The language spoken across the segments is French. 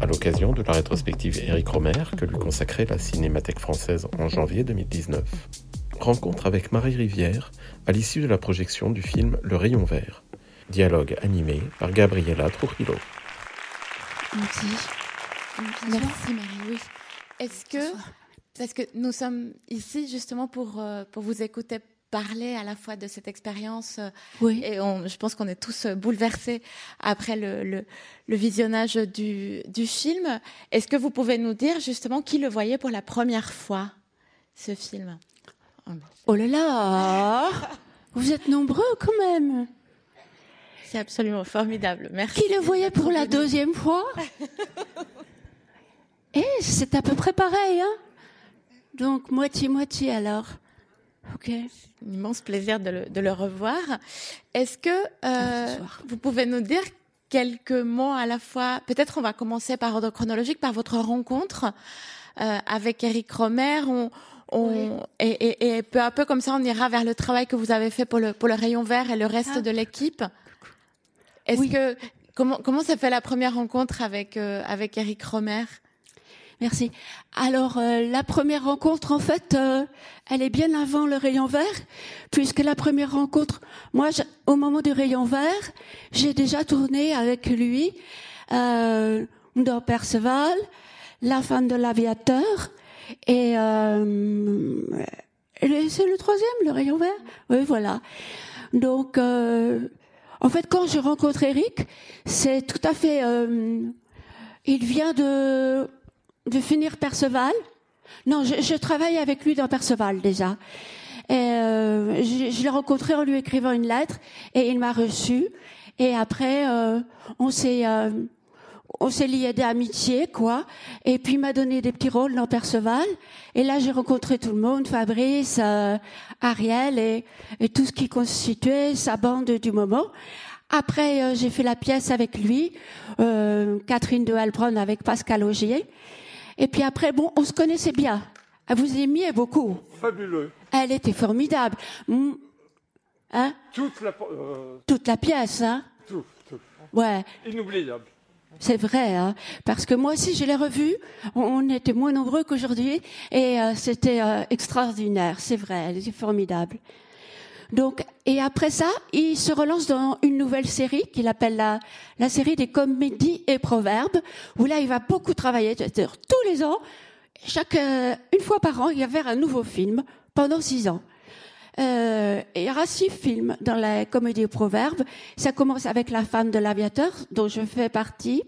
À l'occasion de la rétrospective Éric Romer que lui consacrait la Cinémathèque française en janvier 2019, rencontre avec Marie Rivière à l'issue de la projection du film Le Rayon Vert. Dialogue animé par Gabriela Trujillo. Merci. Merci Marie. Oui. Est-ce que, parce que nous sommes ici justement pour, euh, pour vous écouter parler à la fois de cette expérience euh, Oui. et on, je pense qu'on est tous euh, bouleversés après le, le, le visionnage du, du film. Est-ce que vous pouvez nous dire justement qui le voyait pour la première fois, ce film? Oh là là Vous êtes nombreux quand même. C'est absolument formidable. Merci. Qui le voyait pour la deuxième fois? Eh, c'est à peu près pareil, hein? Donc moitié-moitié alors. Ok. Un immense plaisir de le, de le revoir. Est-ce que euh, vous pouvez nous dire quelques mots à la fois Peut-être on va commencer par ordre chronologique, par votre rencontre euh, avec Eric Romer. On, on, et, et, et peu à peu, comme ça, on ira vers le travail que vous avez fait pour le, pour le rayon vert et le reste Ah. de l'équipe. Est-ce Oui. que comment comment s'est fait la première rencontre avec euh, avec Eric Romer? Merci. Alors, euh, la première rencontre, en fait, euh, elle est bien avant le rayon vert, puisque la première rencontre, moi, je- au moment du rayon vert, j'ai déjà tourné avec lui euh, dans Perceval, La femme de l'aviateur, et euh, et c'est le troisième, le rayon vert? Oui, voilà. Donc, en fait, quand je rencontre Eric, c'est tout à fait... il vient de de finir Perceval? Non, je, je travaille avec lui dans Perceval déjà. Euh, je, je l'ai rencontré en lui écrivant une lettre et il m'a reçu. Et après, euh, on s'est euh, on s'est lié d'amitié, quoi. Et puis il m'a donné des petits rôles dans Perceval. Et là, j'ai rencontré tout le monde, Fabrice, euh, Ariel et, et tout ce qui constituait sa bande du moment. Après, euh, j'ai fait la pièce avec lui, euh, Catherine de Heilbronn avec Pascal Augier. Et puis après, bon, on se connaissait bien. Elle vous aimiez beaucoup. Fabuleux. Elle était formidable. Mm. Hein? Toute la... euh, Toute la pièce, hein? Tout, tout. Ouais, Inoubliable. c'est vrai, hein? Parce que moi aussi, je l'ai revue. On, on était moins nombreux qu'aujourd'hui. Et euh, c'était euh, extraordinaire, c'est vrai. Elle était formidable. Donc, et après ça, il se relance dans une nouvelle série qu'il appelle la, la série des comédies et proverbes, où là, il va beaucoup travailler. C'est-à-dire, tous les ans, chaque, euh, une fois par an, il y avait un nouveau film pendant six ans. Euh, il y aura six films dans la comédie et proverbes. Ça commence avec La femme de l'aviateur, dont je fais partie.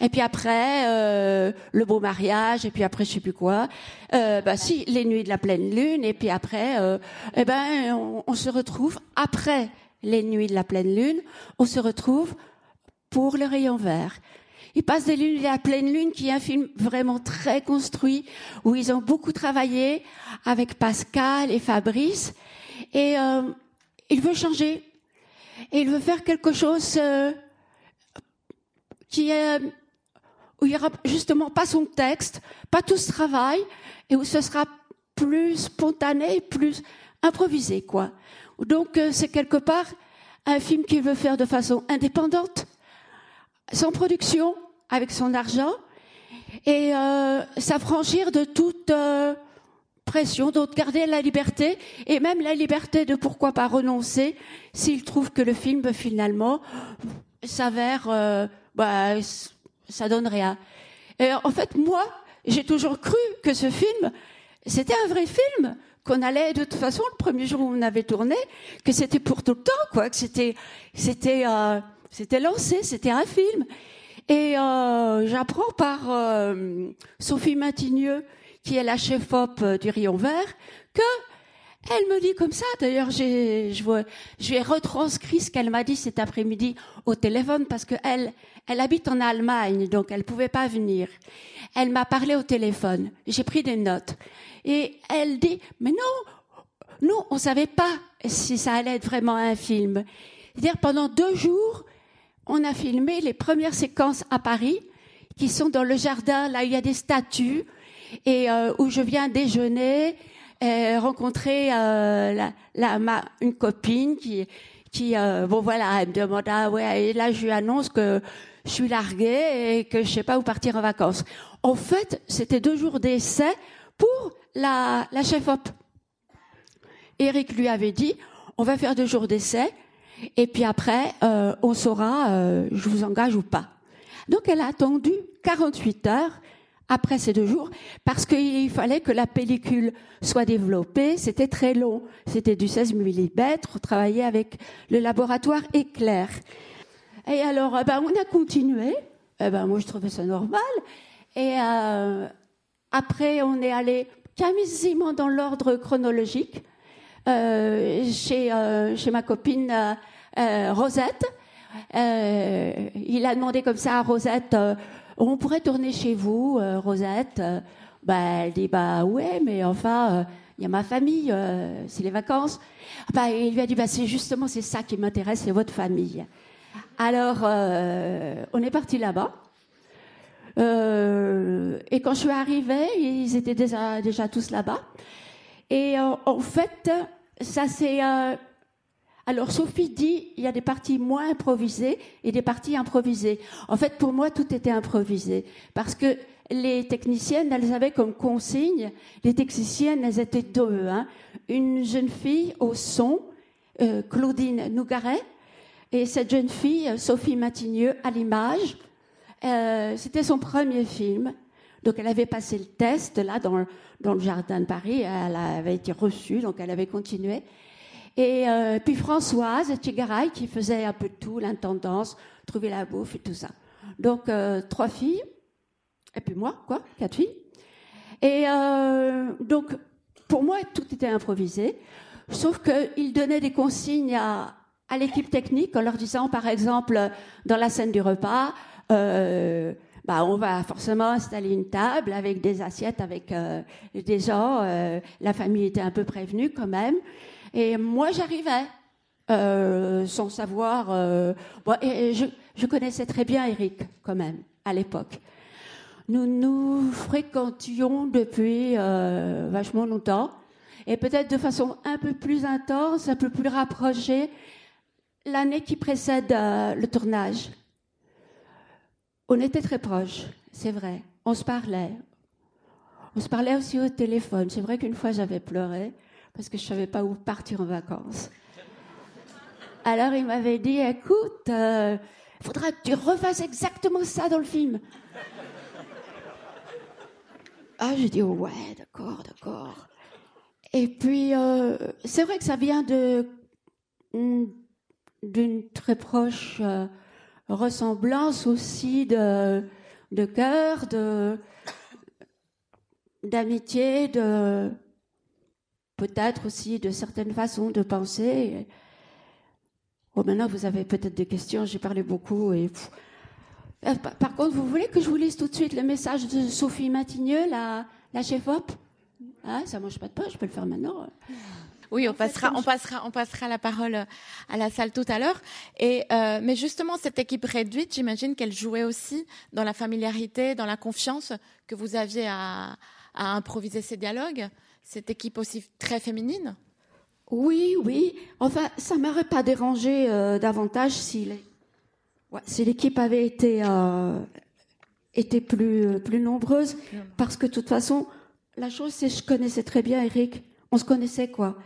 Et puis après, euh, Le beau mariage. Et puis après, je sais plus quoi. Euh, bah si, Les nuits de la pleine lune. Et puis après, euh, eh ben, on, se retrouve après Les nuits de la pleine lune. On se retrouve pour Le rayon vert. Il passe des lunes de la pleine lune, qui est un film vraiment très construit, où ils ont beaucoup travaillé avec Pascal et Fabrice. Et euh, il veut changer. Et il veut faire quelque chose euh, qui est où il n'y aura justement pas son texte, pas tout ce travail, et où ce sera plus spontané, plus improvisé, quoi. Donc euh, c'est quelque part un film qu'il veut faire de façon indépendante, sans production, avec son argent, et euh, s'affranchir de toute euh, pression, donc garder la liberté, et même la liberté de pourquoi pas renoncer s'il trouve que le film finalement s'avère, euh, bah, ça donne rien. En fait, moi, j'ai toujours cru que ce film, c'était un vrai film, qu'on allait de toute façon le premier jour où on avait tourné, que c'était pour tout le temps, quoi, que c'était, c'était, euh, c'était lancé, c'était un film. Et euh, j'apprends par euh, Sophie Matigneux, qui est la chef-op euh, du Rayon Vert, que elle me dit comme ça. D'ailleurs, j'ai, je, vois- je lui ai retranscrit ce qu'elle m'a dit cet après-midi au téléphone parce que elle habite en Allemagne, donc elle pouvait pas venir. Elle m'a parlé au téléphone. J'ai pris des notes. Et elle dit, mais non, nous, on savait pas si ça allait être vraiment un film. C'est-à-dire pendant deux jours, on a filmé les premières séquences à Paris, qui sont dans le jardin, là où il y a des statues, et euh, où je viens déjeuner, euh, rencontrer euh, la, la, ma, une copine qui, qui euh, bon voilà, elle me demande ah ouais, et là je lui annonce que je suis larguée et que je sais pas où partir en vacances. En fait, c'était deux jours d'essai pour la, la chef op. Eric lui avait dit, on va faire deux jours d'essai, et puis après, euh, on saura, euh, je vous engage ou pas. Donc elle a attendu 48 heures après ces deux jours, parce qu'il fallait que la pellicule soit développée. C'était très long. C'était du 16 mm. On travaillait avec le laboratoire Éclair. Et alors, eh ben, on a continué. Eh ben, moi, je trouvais ça normal. Et euh, après, on est allé quasiment dans l'ordre chronologique euh, chez, euh, chez ma copine euh, euh, Rosette. Euh, il a demandé comme ça à Rosette, on pourrait tourner chez vous, euh, Rosette Euh, bah, Elle dit, bah ouais, mais enfin, il y a ma famille, euh, c'est les vacances. Bah, il lui a dit, bah, c'est justement c'est ça qui m'intéresse, c'est votre famille. Alors, euh, on est parti là-bas. Euh, et quand je suis arrivée, ils étaient déjà, déjà tous là-bas. Et euh, en fait, ça c'est. Euh, alors Sophie dit, il y a des parties moins improvisées et des parties improvisées. En fait, pour moi, tout était improvisé parce que les techniciennes, elles avaient comme consigne, les techniciennes, elles étaient deux, hein. une jeune fille au son, euh, Claudine Nougaret, et cette jeune fille, Sophie Matigneux, à l'image. Euh, C'était son premier film. Donc elle avait passé le test là dans, dans le jardin de Paris, elle avait été reçue, donc elle avait continué. Et euh, puis Françoise Tchigaray qui faisait un peu de tout, l'intendance, trouver la bouffe et tout ça. Donc euh, trois filles, et puis moi, quoi, quatre filles. Et euh, donc pour moi tout était improvisé, sauf qu'il donnait des consignes à, à l'équipe technique en leur disant par exemple dans la scène du repas, bah, on va forcément installer une table avec des assiettes, avec des gens. la famille était un peu prévenue quand même. Et moi, j'arrivais euh, sans savoir. euh, je, connaissais très bien Eric quand même à l'époque. Nous nous fréquentions depuis euh, vachement longtemps et peut-être de façon un peu plus intense, un peu plus rapprochée l'année qui précède le tournage. On était très proches, c'est vrai. On se parlait. On se parlait aussi au téléphone. C'est vrai qu'une fois j'avais pleuré parce que je savais pas où partir en vacances. Alors il m'avait dit, écoute, il faudra que tu refasses exactement ça dans le film. Ah, j'ai dit, ouais, d'accord, d'accord. Et puis, euh, c'est vrai que ça vient de d'une très proche euh, ressemblance aussi de, de cœur, de d'amitié, de peut-être aussi de certaines façons de penser. Bon, maintenant vous avez peut-être des questions. J'ai parlé beaucoup et. Euh, Par par contre, vous voulez que je vous lise tout de suite le message de Sophie Matigneux, la, la chef op? Ah, Ça mange pas de pain, je peux le faire maintenant. Oui, on passera, on passera, on passera la parole à la salle tout à l'heure. Et euh, mais justement, cette équipe réduite, j'imagine qu'elle jouait aussi dans la familiarité, dans la confiance que vous aviez à, à improviser ces dialogues. Cette équipe aussi très féminine? Oui, oui. Enfin, ça m'aurait pas dérangé euh, davantage si les- ouais, si l'équipe avait été euh, été plus euh, plus nombreuse, parce que de toute façon, la chose c'est que je connaissais très bien Eric. On se connaissait quoi,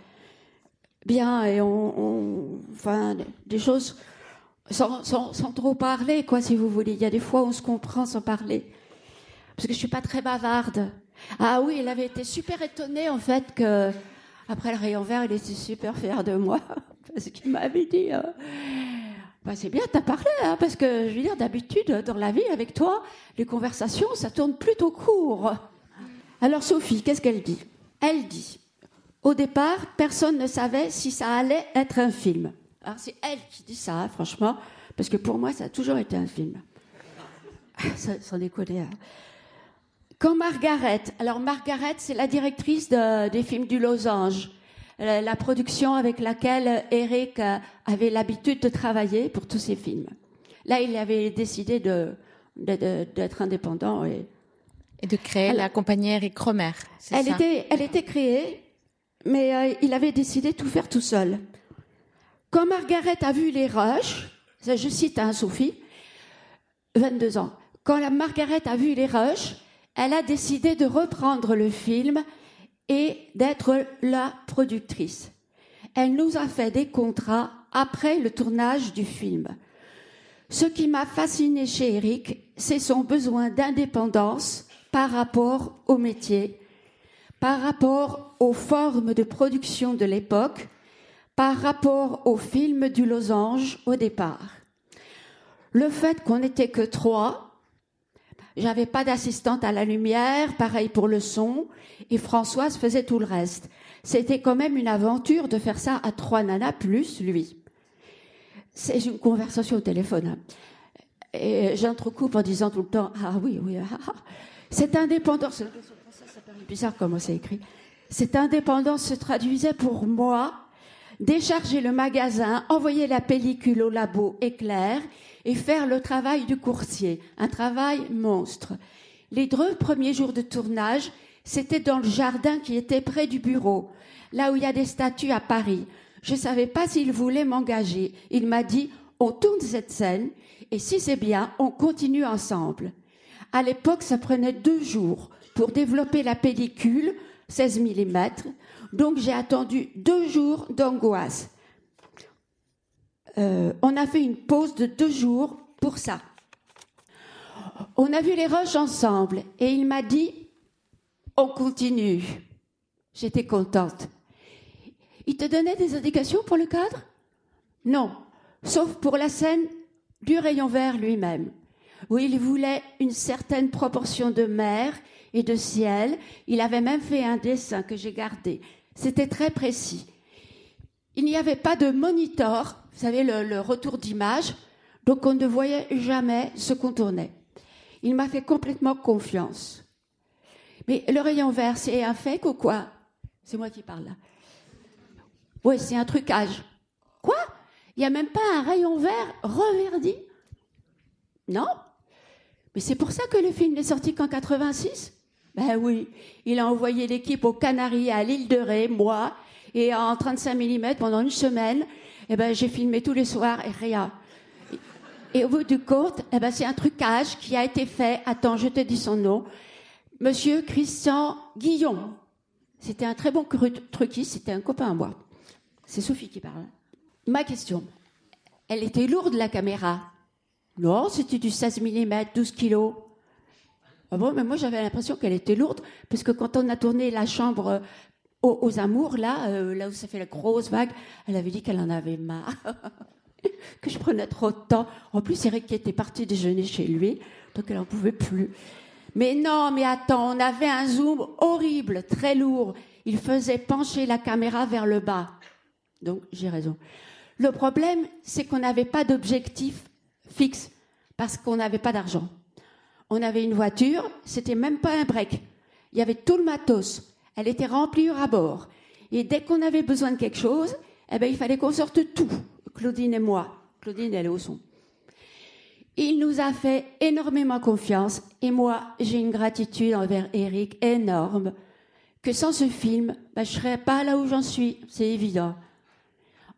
bien et on, on- enfin des choses sans, sans sans trop parler quoi, si vous voulez. Il y a des fois où on se comprend sans parler, parce que je suis pas très bavarde. Ah oui, il avait été super étonné en fait que après le rayon vert, il était super fier de moi parce qu'il m'avait dit. euh, bah, c'est bien, t'as parlé, hein, parce que je veux dire, d'habitude, dans la vie, avec toi, les conversations, ça tourne plutôt court. Alors, Sophie, qu'est-ce qu'elle dit? Elle dit Au départ, personne ne savait si ça allait être un film. Alors, c'est elle qui dit ça, franchement, parce que pour moi, ça a toujours été un film. Ça- Sans déconner. hein. Quand Margaret, alors Margaret, c'est la directrice de- des films du Losange. la, la production avec laquelle Eric euh, avait l'habitude de travailler pour tous ses films. Là, il avait décidé de, d'être indépendant et Et de créer Elle- la compagnie Eric Romer. c'est elle ça était, elle était créée, mais euh, il avait décidé de tout faire tout seul. Quand Margaret a vu les rushs, je cite hein, Sophie, 22 ans, quand la Margaret a vu les rushs, elle a décidé de reprendre le film et d'être la productrice. Elle nous a fait des contrats après le tournage du film. Ce qui m'a fasciné chez Eric, c'est son besoin d'indépendance par rapport au métier, par rapport aux formes de production de l'époque, par rapport au film du losange au départ. Le fait qu'on n'était que trois, j'avais pas d'assistante à la lumière, pareil pour le son, et Françoise faisait tout le reste. C'était quand même une aventure de faire ça à trois nanas plus lui. C'est une conversation au téléphone. hein. Et j'entrecoupe en disant tout le temps Ah oui, oui, ah, ah. Cette indépendance, paraît bizarre comment c'est écrit. Cette indépendance se traduisait pour moi décharger le magasin, envoyer la pellicule au labo éclair et faire le travail du courtier, un travail monstre. Les deux premiers jours de tournage, c'était dans le jardin qui était près du bureau, là où il y a des statues à Paris. Je ne savais pas s'il voulait m'engager. Il m'a dit, on tourne cette scène et si c'est bien, on continue ensemble. À l'époque, ça prenait deux jours pour développer la pellicule, 16 mm. Donc j'ai attendu deux jours d'angoisse. Euh, on a fait une pause de deux jours pour ça. On a vu les rushs ensemble et il m'a dit on continue. J'étais contente. Il te donnait des indications pour le cadre? Non, sauf pour la scène du rayon vert lui-même, où il voulait une certaine proportion de mer et de ciel. Il avait même fait un dessin que j'ai gardé. C'était très précis. Il n'y avait pas de monitor, vous savez, le, retour d'image, donc on ne voyait jamais ce qu'on tournait. Il m'a fait complètement confiance. Mais le rayon vert, c'est un fake ou quoi? C'est moi qui parle là. Oui, c'est un trucage. Quoi? Il n'y a même pas un rayon vert reverdi? Non Mais c'est pour ça que le film n'est sorti qu'en 86 Ben oui, il a envoyé l'équipe aux Canaries, à l'île de Ré, moi, et en 35 mm pendant une semaine, eh ben, j'ai filmé tous les soirs et rien. Et au bout du compte, eh ben, c'est un trucage qui a été fait. Attends, je te dis son nom. Monsieur Christian Guillon. C'était un très bon truquiste, c'était un copain à moi. C'est Sophie qui parle. Ma question. Elle était lourde, la caméra. Non, c'était du 16 mm, 12 kilos. Ah bon, mais moi j'avais l'impression qu'elle était lourde, parce que quand on a tourné la chambre euh, aux, aux amours, là, euh, là où ça fait la grosse vague, elle avait dit qu'elle en avait marre, que je prenais trop de temps. En plus, Eric était parti déjeuner chez lui, donc elle n'en pouvait plus. Mais non, mais attends, on avait un zoom horrible, très lourd. Il faisait pencher la caméra vers le bas. Donc j'ai raison. Le problème, c'est qu'on n'avait pas d'objectif fixe, parce qu'on n'avait pas d'argent. On avait une voiture, c'était même pas un break. Il y avait tout le matos. Elle était remplie à bord. Et dès qu'on avait besoin de quelque chose, eh ben, il fallait qu'on sorte tout. Claudine et moi. Claudine, elle est au son. Il nous a fait énormément confiance et moi, j'ai une gratitude envers Eric énorme que sans ce film, ben, je serais pas là où j'en suis, c'est évident.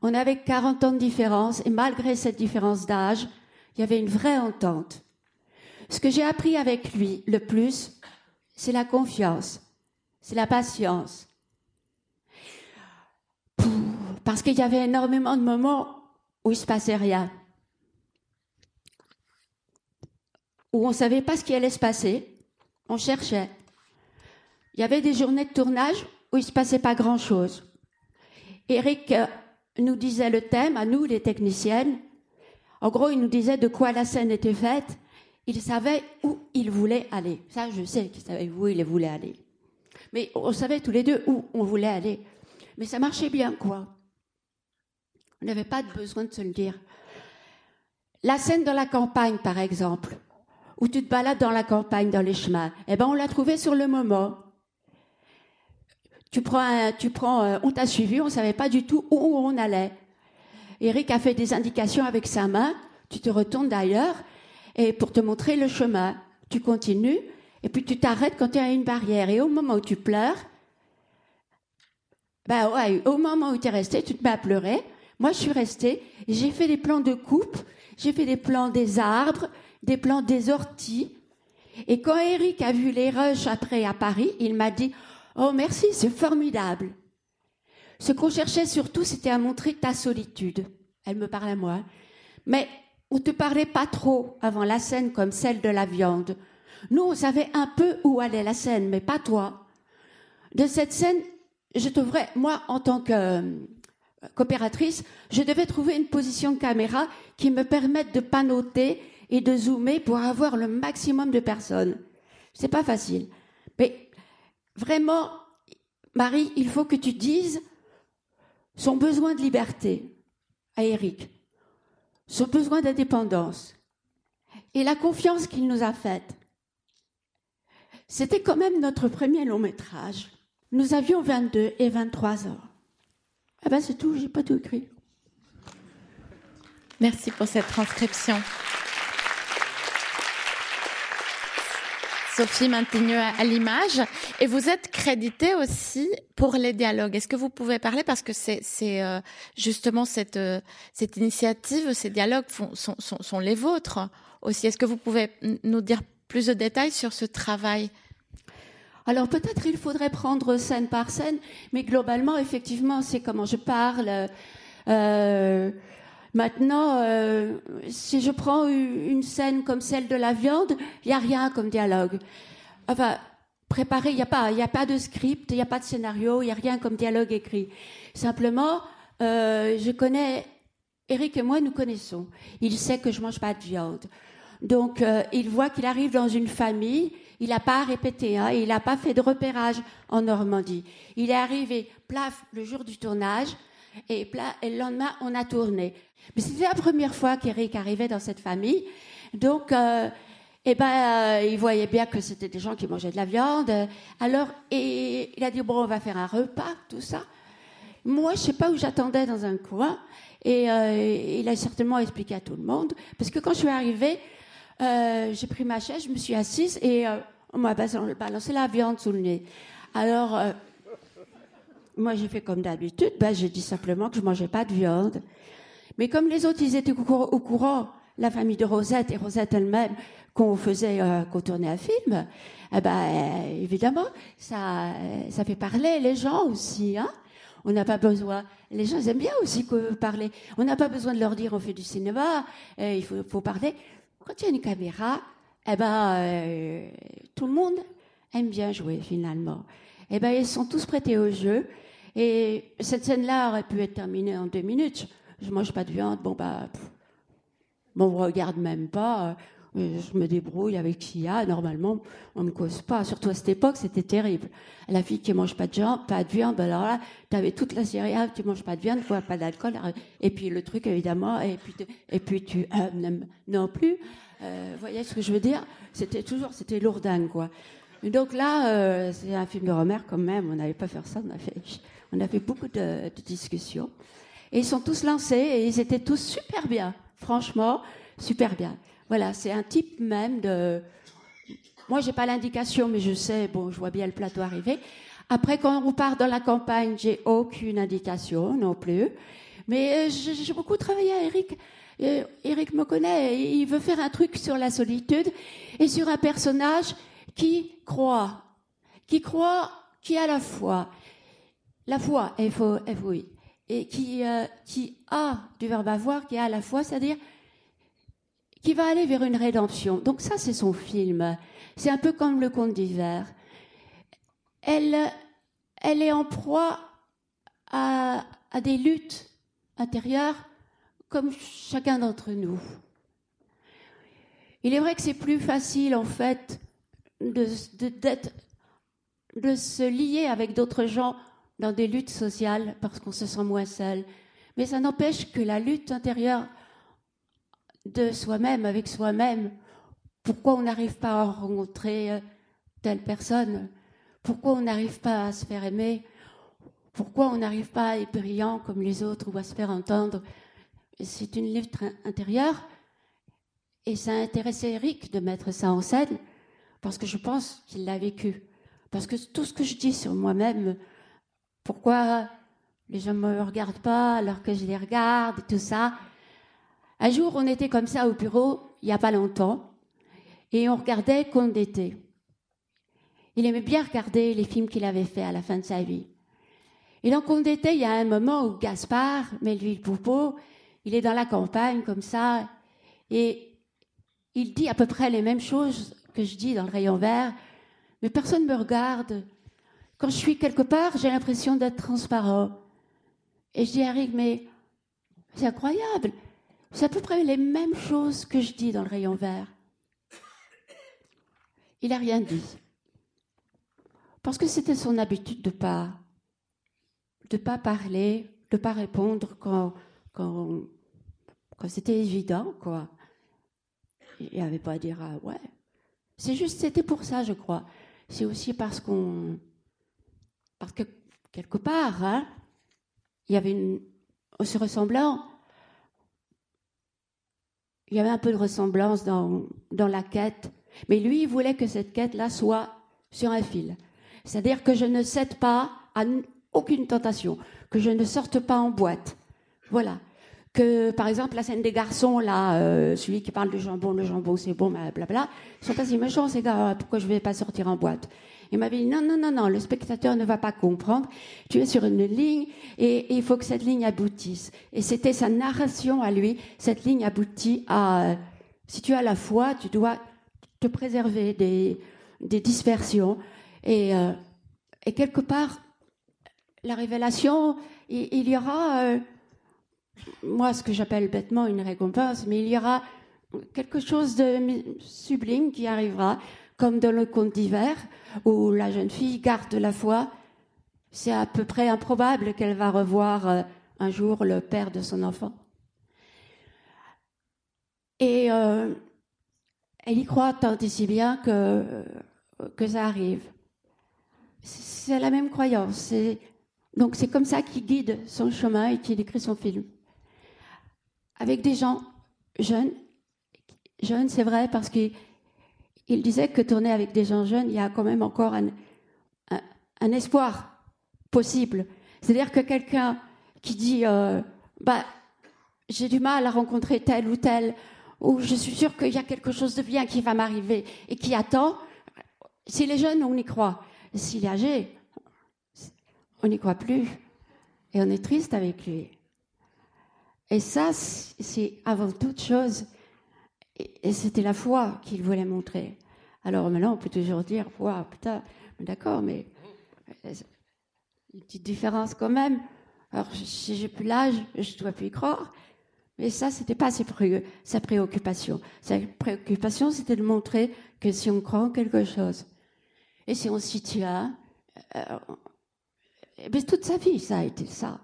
On avait 40 ans de différence et malgré cette différence d'âge, il y avait une vraie entente. Ce que j'ai appris avec lui le plus, c'est la confiance, c'est la patience. Parce qu'il y avait énormément de moments où il se passait rien. Où on ne savait pas ce qui allait se passer. On cherchait. Il y avait des journées de tournage où il ne se passait pas grand-chose. Eric euh, nous disait le thème, à nous, les techniciennes. En gros, il nous disait de quoi la scène était faite. Il savait où il voulait aller. Ça, je sais qu'il savait où il voulait aller. Mais on savait tous les deux où on voulait aller. Mais ça marchait bien, quoi. On n'avait pas besoin de se le dire. La scène dans la campagne, par exemple, où tu te balades dans la campagne, dans les chemins, eh ben, on l'a trouvée sur le moment. tu prends, un- tu prends, euh, on t'a suivi, on savait pas du tout où on allait. Eric a fait des indications avec sa main. Tu te retournes d'ailleurs et pour te montrer le chemin, tu continues et puis tu t'arrêtes quand tu à une barrière. Et au moment où tu pleures, ben ouais, au moment où tu es resté, tu te mets à pleurer. Moi, je suis restée. J'ai fait des plans de coupe. J'ai fait des plans des arbres, des plans des orties. Et quand Eric a vu les rushs après à Paris, il m'a dit Oh, merci, c'est formidable. Ce qu'on cherchait surtout, c'était à montrer ta solitude. Elle me parle à moi. Mais on te parlait pas trop avant la scène comme celle de la viande. Nous, on savait un peu où allait la scène, mais pas toi. De cette scène, je devrais, moi, en tant que euh, coopératrice, je devais trouver une position de caméra qui me permette de panoter et de zoomer pour avoir le maximum de personnes. C'est pas facile. Mais vraiment, Marie, il faut que tu dises son besoin de liberté à Eric, son besoin d'indépendance et la confiance qu'il nous a faite. C'était quand même notre premier long métrage. Nous avions 22 et 23 ans. Ah ben c'est tout, j'ai pas tout écrit. Merci pour cette transcription. Sophie Mantigneux à l'image. Et vous êtes crédité aussi pour les dialogues. Est-ce que vous pouvez parler? Parce que c'est euh, justement cette euh, cette initiative, ces dialogues sont, les vôtres aussi. Est-ce que vous pouvez nous dire plus de détails sur ce travail Alors peut-être il faudrait prendre scène par scène, mais globalement, effectivement, c'est comment je parle. Euh, maintenant, euh, si je prends une scène comme celle de la viande, il n'y a rien comme dialogue. Enfin, préparé, il n'y a pas, il a pas de script, il n'y a pas de scénario, il n'y a rien comme dialogue écrit. Simplement, euh, je connais. Eric et moi, nous connaissons. Il sait que je mange pas de viande. Donc, euh, il voit qu'il arrive dans une famille. Il n'a pas répété, hein, il n'a pas fait de repérage en Normandie. Il est arrivé, plaf, le jour du tournage, et, le lendemain, on a tourné. Mais c'était la première fois qu'Eric arrivait dans cette famille. Donc, euh, eh ben, euh, il voyait bien que c'était des gens qui mangeaient de la viande. Alors, et il a dit, bon, on va faire un repas, tout ça. Moi, je sais pas où j'attendais dans un coin. Et il a certainement expliqué à tout le monde. Parce que quand je suis arrivée, euh, j'ai pris ma chaise, je me suis assise et euh, on m'a balancé la viande sous le nez. Alors, euh, moi, j'ai fait comme d'habitude. Ben, j'ai dit simplement que je mangeais pas de viande. Mais comme les autres, ils étaient au courant, la famille de Rosette et Rosette elle-même, qu'on faisait, euh, qu'on tournait un film, eh ben, évidemment, ça, ça fait parler les gens aussi, hein. On n'a pas besoin. Les gens aiment bien aussi que parler. On n'a pas besoin de leur dire on fait du cinéma. il faut parler. Quand il y a une caméra, eh ben, euh, tout le monde aime bien jouer finalement. Eh ben, ils sont tous prêtés au jeu. Et cette scène-là aurait pu être terminée en deux minutes. Je mange pas de viande. Bon bah, pff, bon, regarde même pas. Euh, Je me débrouille avec ce qu'il y a. Normalement, on ne cause pas. Surtout à cette époque, c'était terrible. La fille qui mange pas de viande, pas de viande, ben alors là, tu avais toute la série, ah, tu manges pas de viande, tu bois pas d'alcool. Et puis le truc, évidemment, et puis, et puis tu euh, non plus. Euh, voyez ce que je veux dire? C'était toujours, c'était lourdingue, quoi. Donc là, euh, c'est un film de Romer quand même. On n'avait pas fait ça. On a fait, on a fait beaucoup de, de discussions. Et ils sont tous lancés et ils étaient tous super bien. Franchement, super bien. Voilà, c'est un type même de. Moi, j'ai pas l'indication, mais je sais. Bon, je vois bien le plateau arriver. Après, quand on part dans la campagne, j'ai aucune indication non plus. Mais euh, j'ai beaucoup travaillé à Eric. Eric me connaît. Il veut faire un truc sur la solitude et sur un personnage qui croit, qui croit, qui a la foi. La foi, F-O-I, et qui, euh, qui a du verbe avoir, qui a la foi, c'est-à-dire qui va aller vers une rédemption. Donc ça, c'est son film. C'est un peu comme le conte d'hiver. Elle, elle est en proie à, des luttes intérieures comme chacun d'entre nous. Il est vrai que c'est plus facile, en fait, de se lier avec d'autres gens dans des luttes sociales parce qu'on se sent moins seul. Mais ça n'empêche que la lutte intérieure de soi-même, avec soi-même, pourquoi on n'arrive pas à rencontrer euh, telle personne, pourquoi on n'arrive pas à se faire aimer, pourquoi on n'arrive pas à être brillant comme les autres ou à se faire entendre? C'est une livre intérieure et ça a intéressé Eric de mettre ça en scène parce que je pense qu'il l'a vécu. Parce que tout ce que je dis sur moi-même, pourquoi les gens ne me regardent pas alors que je les regarde et tout ça. Un jour, on était comme ça au bureau, il n'y a pas longtemps, et on regardait Conte d'été. Il aimait bien regarder les films qu'il avait fait à la fin de sa vie. Et dans Conte d'été, il y a un moment où Gaspard met l'huile poupeau, il est dans la campagne comme ça, et il dit à peu près les mêmes choses que je dis dans le rayon vert, mais personne ne me regarde. Quand je suis quelque part, j'ai l'impression d'être transparent. Et je dis à Eric, mais c'est incroyable. C'est à peu près les mêmes choses que je dis dans le rayon vert. Il n'a rien dit. Parce que c'était son habitude de pas de pas parler, de pas répondre quand, quand, quand c'était évident, quoi. Il n'y avait pas à dire ah ouais. C'est juste, c'était pour ça, je crois. C'est aussi parce qu'on, parce que quelque part, hein, il y avait une, aussi ressemblant. Il y avait un peu de ressemblance dans, dans la quête. Mais lui, il voulait que cette quête-là soit sur un fil. C'est-à-dire que je ne cède pas à aucune tentation, que je ne sorte pas en boîte. Voilà. Que, par exemple, la scène des garçons, là, euh, celui qui parle du jambon, le jambon, c'est bon, blablabla, ils sont pas si méchants, ces gars, pourquoi je vais pas sortir en boîte? Il m'avait dit non, non, non, non, le spectateur ne va pas comprendre. Tu es sur une ligne et, il faut que cette ligne aboutisse. Et c'était sa narration à lui. Cette ligne aboutit à, si tu as la foi, tu dois te préserver des, des dispersions. Et, euh, et quelque part, la révélation, il, y aura, euh, moi, ce que j'appelle bêtement une récompense, mais il y aura quelque chose de sublime qui arrivera comme dans le conte d'hiver, où la jeune fille garde la foi. C'est à peu près improbable qu'elle va revoir euh, un jour le père de son enfant. Et euh, elle y croit tant et si bien que, euh, que ça arrive. C'est la même croyance. Donc c'est comme ça qu'il guide son chemin et qu'il écrit son film. Avec des gens jeunes, jeunes c'est vrai, parce que il disait que tourner avec des gens jeunes, il y a quand même encore un, espoir possible. C'est-à-dire que quelqu'un qui dit euh, bah, j'ai du mal à rencontrer tel ou tel, ou je suis sûr qu'il y a quelque chose de bien qui va m'arriver et qui attend, s'il est jeune, on y croit. S'il est âgé, on n'y croit plus. Et on est triste avec lui. Et ça, c'est avant toute chose et, c'était la foi qu'il voulait montrer. Alors maintenant, on peut toujours dire, wow, putain, d'accord, mais euh, une petite différence quand même. Alors, si j'ai plus l'âge, je dois plus y croire. Mais ça, c'était pas sa préoccupation. Sa préoccupation, c'était de montrer que si on croit en quelque chose, et si on s'y tient, euh, euh, toute sa vie, ça a été ça.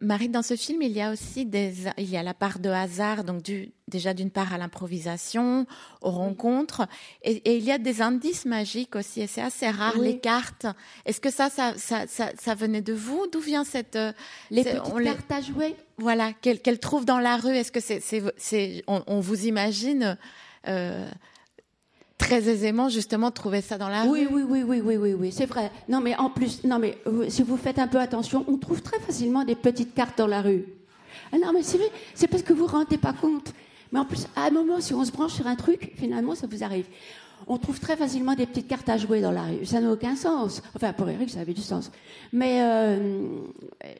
Marie, dans ce film, il y a aussi des, il y a la part de hasard, donc du, déjà d'une part à l'improvisation, aux rencontres, et, il y a des indices magiques aussi, et c'est assez rare, les cartes. Est-ce que ça ça, ça, ça, venait de vous? D'où vient cette... Euh, les petites on cartes à jouer Voilà, qu'elle trouve dans la rue. Est-ce que c'est, on, vous imagine euh, très aisément justement trouver ça dans la oui, rue. Oui, oui, oui, oui, oui, oui, c'est vrai. Non, mais en plus, non, mais euh, si vous faites un peu attention, on trouve très facilement des petites cartes dans la rue. Ah non, mais c'est vrai, c'est parce que vous ne rendez pas compte. Mais en plus, à un moment, si on se branche sur un truc, finalement, ça vous arrive. On trouve très facilement des petites cartes à jouer dans la rue. Ça n'a aucun sens. Enfin, pour Eric, ça avait du sens. Mais euh,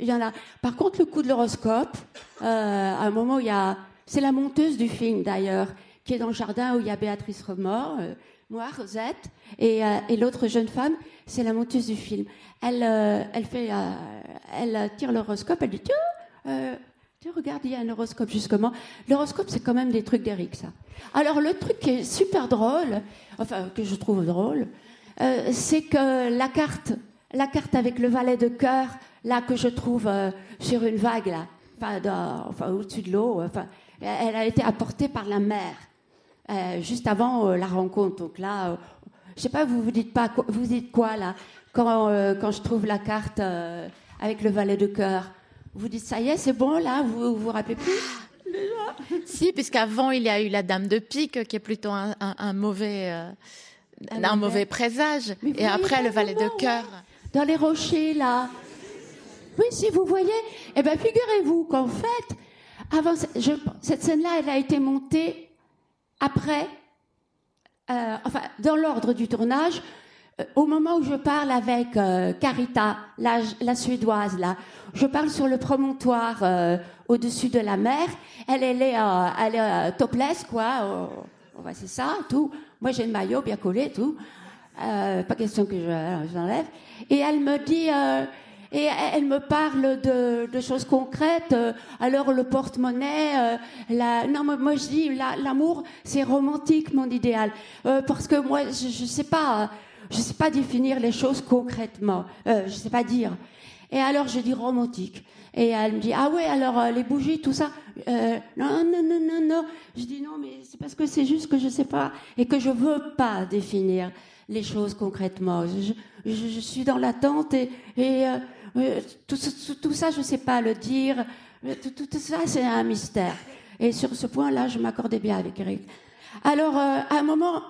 il y en a. Par contre, le coup de l'horoscope, euh, à un moment, il y a. C'est la monteuse du film, d'ailleurs, qui est dans le jardin où il y a Béatrice Remort, euh, moi, Rosette, et, euh, et l'autre jeune femme, c'est la monteuse du film. Elle, euh, elle, fait, euh, elle tire l'horoscope, elle dit Tiens, tiens, regarde, il y a un horoscope justement. L'horoscope, c'est quand même des trucs d'Eric, ça. Alors, le truc qui est super drôle, enfin, que je trouve drôle, c'est que la carte, la carte avec le valet de cœur, là, que je trouve sur une vague, là, enfin, au-dessus de l'eau, enfin, elle a été apportée par la mer. Euh, juste avant euh, la rencontre. Donc là, euh, je sais pas, vous vous dites pas, vous dites quoi là quand, quand je trouve la carte avec le valet de cœur. Vous dites ça y est, c'est bon là, vous vous rappelez plus? Si, puisqu'avant il y a eu la Dame de Pique, qui est plutôt un, un- un mauvais, Un un, mauvais- présage, et après le valet de cœur. dans les rochers là. Oui, si vous voyez, eh bien figurez-vous qu'en fait, avant je- cette scène-là, elle a été montée après, euh, enfin dans l'ordre du tournage, euh, au moment où je parle avec euh, Carita, la, suédoise là, je parle sur le promontoire au-dessus de la mer. Elle, est, elle est topless quoi. ouais, c'est ça, tout. Moi j'ai le maillot bien collé, tout. Pas question que je, je l'enlève. Et elle me dit, et elle me parle de, de choses concrètes. euh, alors le porte-monnaie, euh, la, non moi, je dis la- l'amour c'est romantique mon idéal Euh, parce que moi je, je sais pas, je sais pas définir les choses concrètement. Euh, je sais pas dire. Et alors je dis romantique. Et elle me dit ah ouais alors euh, les bougies tout ça Euh, non non non non non. Je dis non mais c'est parce que c'est juste que je sais pas et que je veux pas définir les choses concrètement. Je, je- je suis dans l'attente et, et euh, euh, tout, ce- tout ça je sais pas le dire. Euh, Tout, tout ça c'est un mystère. Et sur ce point-là je m'accordais bien avec Eric. Alors, euh, à un moment,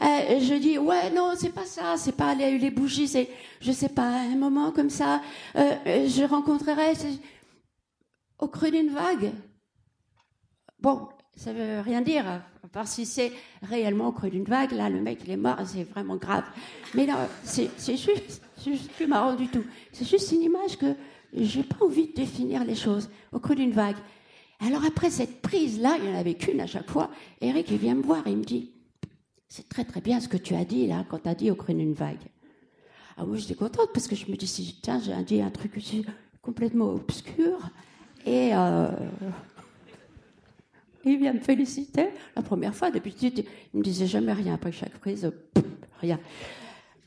euh, je dis ouais non c'est pas ça, c'est pas les, les bougies, c'est je sais pas un moment comme ça, euh, je rencontrerai au creux d'une vague. Bon, ça veut rien dire, à part si c'est réellement au creux d'une vague. Là, le mec il est mort, c'est vraiment grave. Mais non, c'est juste, juste plus marrant du tout. C'est juste une image que j'ai pas envie de définir les choses au creux d'une vague. Alors après cette prise-là, il y en avait qu'une à chaque fois. Eric, il vient me voir il me dit, c'est très très bien ce que tu as dit là, quand tu as dit au creux d'une vague. Ah moi j'étais contente parce que je me dis, tiens, j'ai dit un truc aussi complètement obscur. Et euh, il vient me féliciter. La première fois, depuis tout, il me disait jamais rien après chaque prise, rien.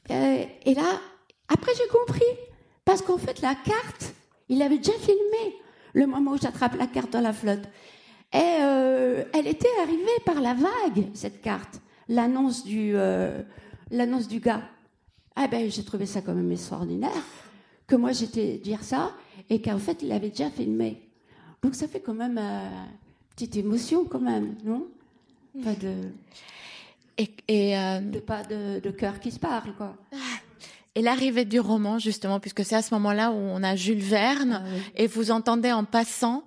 Euh, et là, après j'ai compris. Parce qu'en fait, la carte, il avait déjà filmé le moment où j'attrape la carte dans la flotte. Et euh, elle était arrivée par la vague, cette carte, l'annonce du, euh, l'annonce du gars. Ah ben, j'ai trouvé ça quand même extraordinaire, que moi j'étais dire ça, et qu'en fait, il avait déjà filmé. Donc ça fait quand même petite émotion quand même, non? Pas de, Et, et, euh, de, pas de, de cœur qui se parle, quoi. et l'arrivée du roman, justement, puisque c'est à ce moment-là où on a Jules Verne, Ah oui. et vous entendez en passant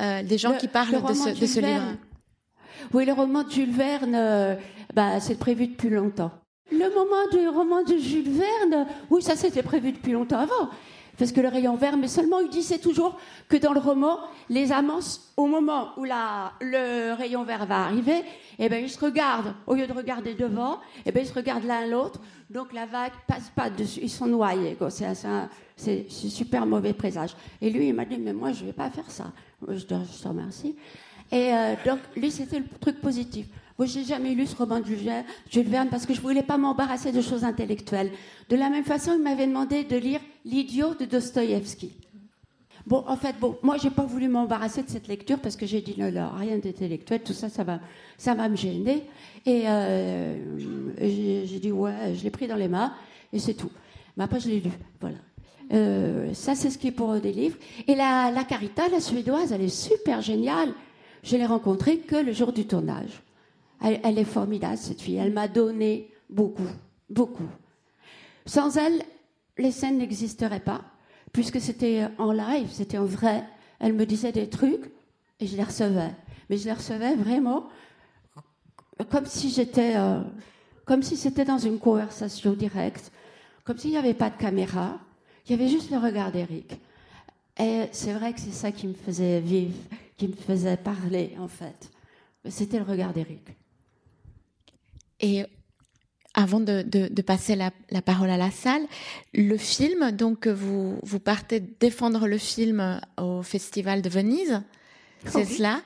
euh, des gens Le- qui parlent le de ce, de ce livre. Oui, le roman de Jules Verne, euh, bah, c'est prévu depuis longtemps. Le moment du roman de Jules Verne, oui, ça c'était prévu depuis longtemps avant. Parce que le rayon vert, mais seulement il disait toujours que dans le roman, les amants, au moment où la, le rayon vert va arriver, eh ben, ils se regardent. Au lieu de regarder devant, eh ben, ils se regardent l'un l'autre. Donc la vague passe pas dessus. Ils sont noyés. C'est un super mauvais présage. Et lui, il m'a dit, mais moi, je vais pas faire ça. Je te, remercie. Et euh, donc, lui, c'était le truc positif. Moi, j'ai jamais lu ce roman de Jules Verne parce que je voulais pas m'embarrasser de choses intellectuelles. De la même façon, il m'avait demandé de lire L'idiot de Dostoïevski. Bon, en fait, bon, moi, j'ai pas voulu m'embarrasser de cette lecture parce que j'ai dit non, non, rien d'intellectuel, tout ça, ça va, ça va me gêner. Et euh, j'ai dit ouais, je l'ai pris dans les mains et c'est tout. Mais après, je l'ai lu, voilà. Euh, ça, c'est ce qui est pour eux des livres. Et la, la Carita, la suédoise, elle est super géniale. Je l'ai rencontrée que le jour du tournage. Elle est formidable, cette fille. Elle m'a donné beaucoup, beaucoup. Sans elle, les scènes n'existeraient pas, puisque c'était en live, c'était en vrai. Elle me disait des trucs et je les recevais. Mais je les recevais vraiment comme si j'étais, euh, comme si c'était dans une conversation directe, comme s'il n'y avait pas de caméra. Il y avait juste le regard d'Eric. Et c'est vrai que c'est ça qui me faisait vivre, qui me faisait parler, en fait. C'était le regard d'Eric. Et avant de, de- de passer la, la parole à la salle, le film, donc vous, vous partez défendre le film au Festival de Venise, c'est Oui. cela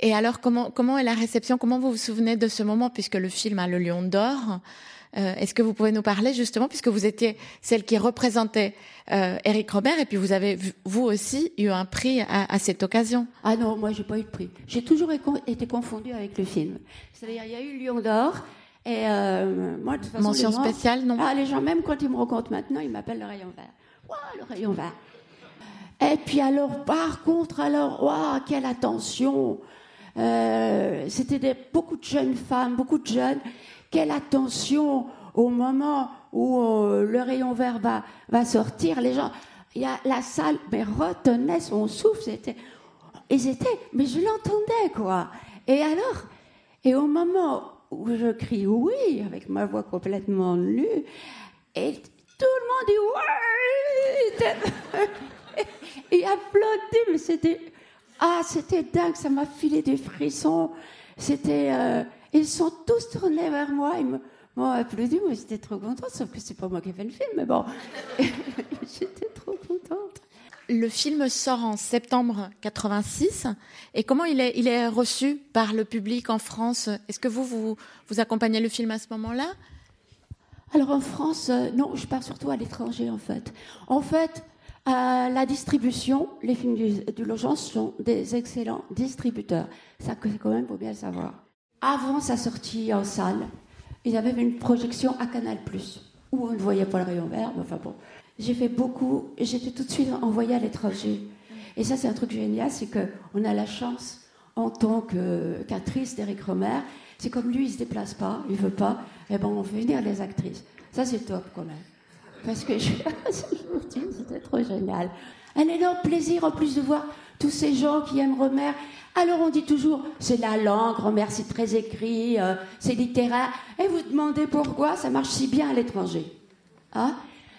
Et alors, comment, comment est la réception? Comment vous vous souvenez de ce moment, puisque le film a le Lion d'Or? Euh, Est-ce que vous pouvez nous parler justement, puisque vous étiez celle qui représentait euh, Eric Robert, et puis vous avez, vous aussi, eu un prix à, à cette occasion? Ah non, moi, j'ai pas eu de prix. J'ai toujours été confondue avec le film. C'est-à-dire, il y a eu Lion d'Or, et euh, moi, de toute façon, Mention gens- spéciale, non Ah, les gens, même quand ils me rencontrent maintenant, ils m'appellent le rayon vert. Ouah, le rayon vert. Et puis alors, par contre, alors, waouh, quelle attention euh, C'était beaucoup de jeunes femmes, beaucoup de jeunes. Quelle attention au moment où euh, le rayon vert va, va sortir. Les gens, y a la salle, mais retenait son souffle. C'était, ils étaient, mais je l'entendais quoi. Et alors, et au moment où je crie oui avec ma voix complètement nue, et tout le monde dit ouais. Et applaudit, mais c'était ah c'était dingue, ça m'a filé des frissons. C'était euh, ils sont tous tournés vers moi, ils m'ont applaudi, moi j'étais trop contente, sauf que c'est pas moi qui ai fait le film, mais bon, j'étais trop contente. Le film sort en septembre 86. Et comment il est, il est reçu par le public en France? Est-ce que vous, vous, vous accompagnez le film à ce moment-là? Alors en France, euh, non, je pars surtout à l'étranger en fait. En fait, euh, la distribution, les films du, du sont des excellents distributeurs. Ça, quand même, faut bien le savoir. Avant sa sortie en salle, ils avaient une projection à Canal+, où on ne voyait pas le rayon vert, mais enfin bon. J'ai fait beaucoup, j'étais tout de suite envoyée à l'étranger. Et ça, c'est un truc génial, c'est qu'on a la chance, en tant qu'actrice d'Éric Romer, c'est comme lui, il se déplace pas, il veut pas, et ben on fait venir les actrices. Ça, c'est top quand même. Parce que je, c'était trop génial. Un énorme plaisir en plus de voir tous ces gens qui aiment Romer. Alors on dit toujours, c'est la langue, Romer c'est très écrit, euh, c'est littéraire. Et vous demandez pourquoi ça marche si bien à l'étranger. Hein?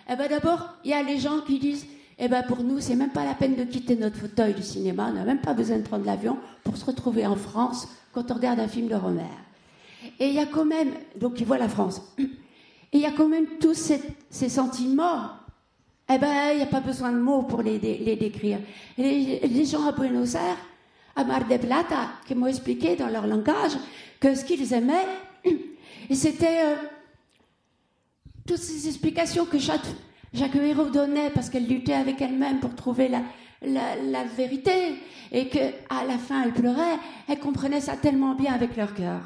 Eh ben d'abord, il y a les gens qui disent, eh ben pour nous, c'est même pas la peine de quitter notre fauteuil du cinéma, on n'a même pas besoin de prendre l'avion pour se retrouver en France quand on regarde un film de Romer. Et il y a quand même, donc ils voient la France. Et il y a quand même tous ces, sentiments. Eh ben, il n'y a pas besoin de mots pour les, dé- les décrire. Les, gens à Buenos Aires, à Mar del Plata, qui m'ont expliqué dans leur langage que ce qu'ils aimaient, c'était euh, toutes ces explications que Jacques, Jacques donnait parce qu'elle luttait avec elle-même pour trouver la, vérité et que à la fin elle pleurait, elle comprenait ça tellement bien avec leur cœur.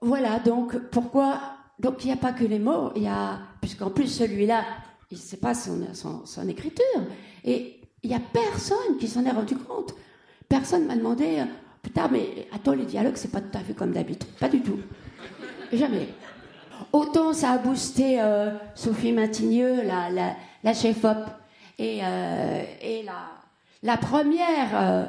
Voilà, donc pourquoi Donc il n'y a pas que les mots, il y a puisqu'en plus celui-là, il sait pas son écriture et il n'y a personne qui s'en est rendu compte. Personne m'a demandé euh, putain mais attends les dialogues c'est pas tout à fait comme d'habitude, pas du tout, jamais. Autant ça a boosté euh, Sophie Matigneux, la, la, la chef-op, et, euh, et la, la première euh,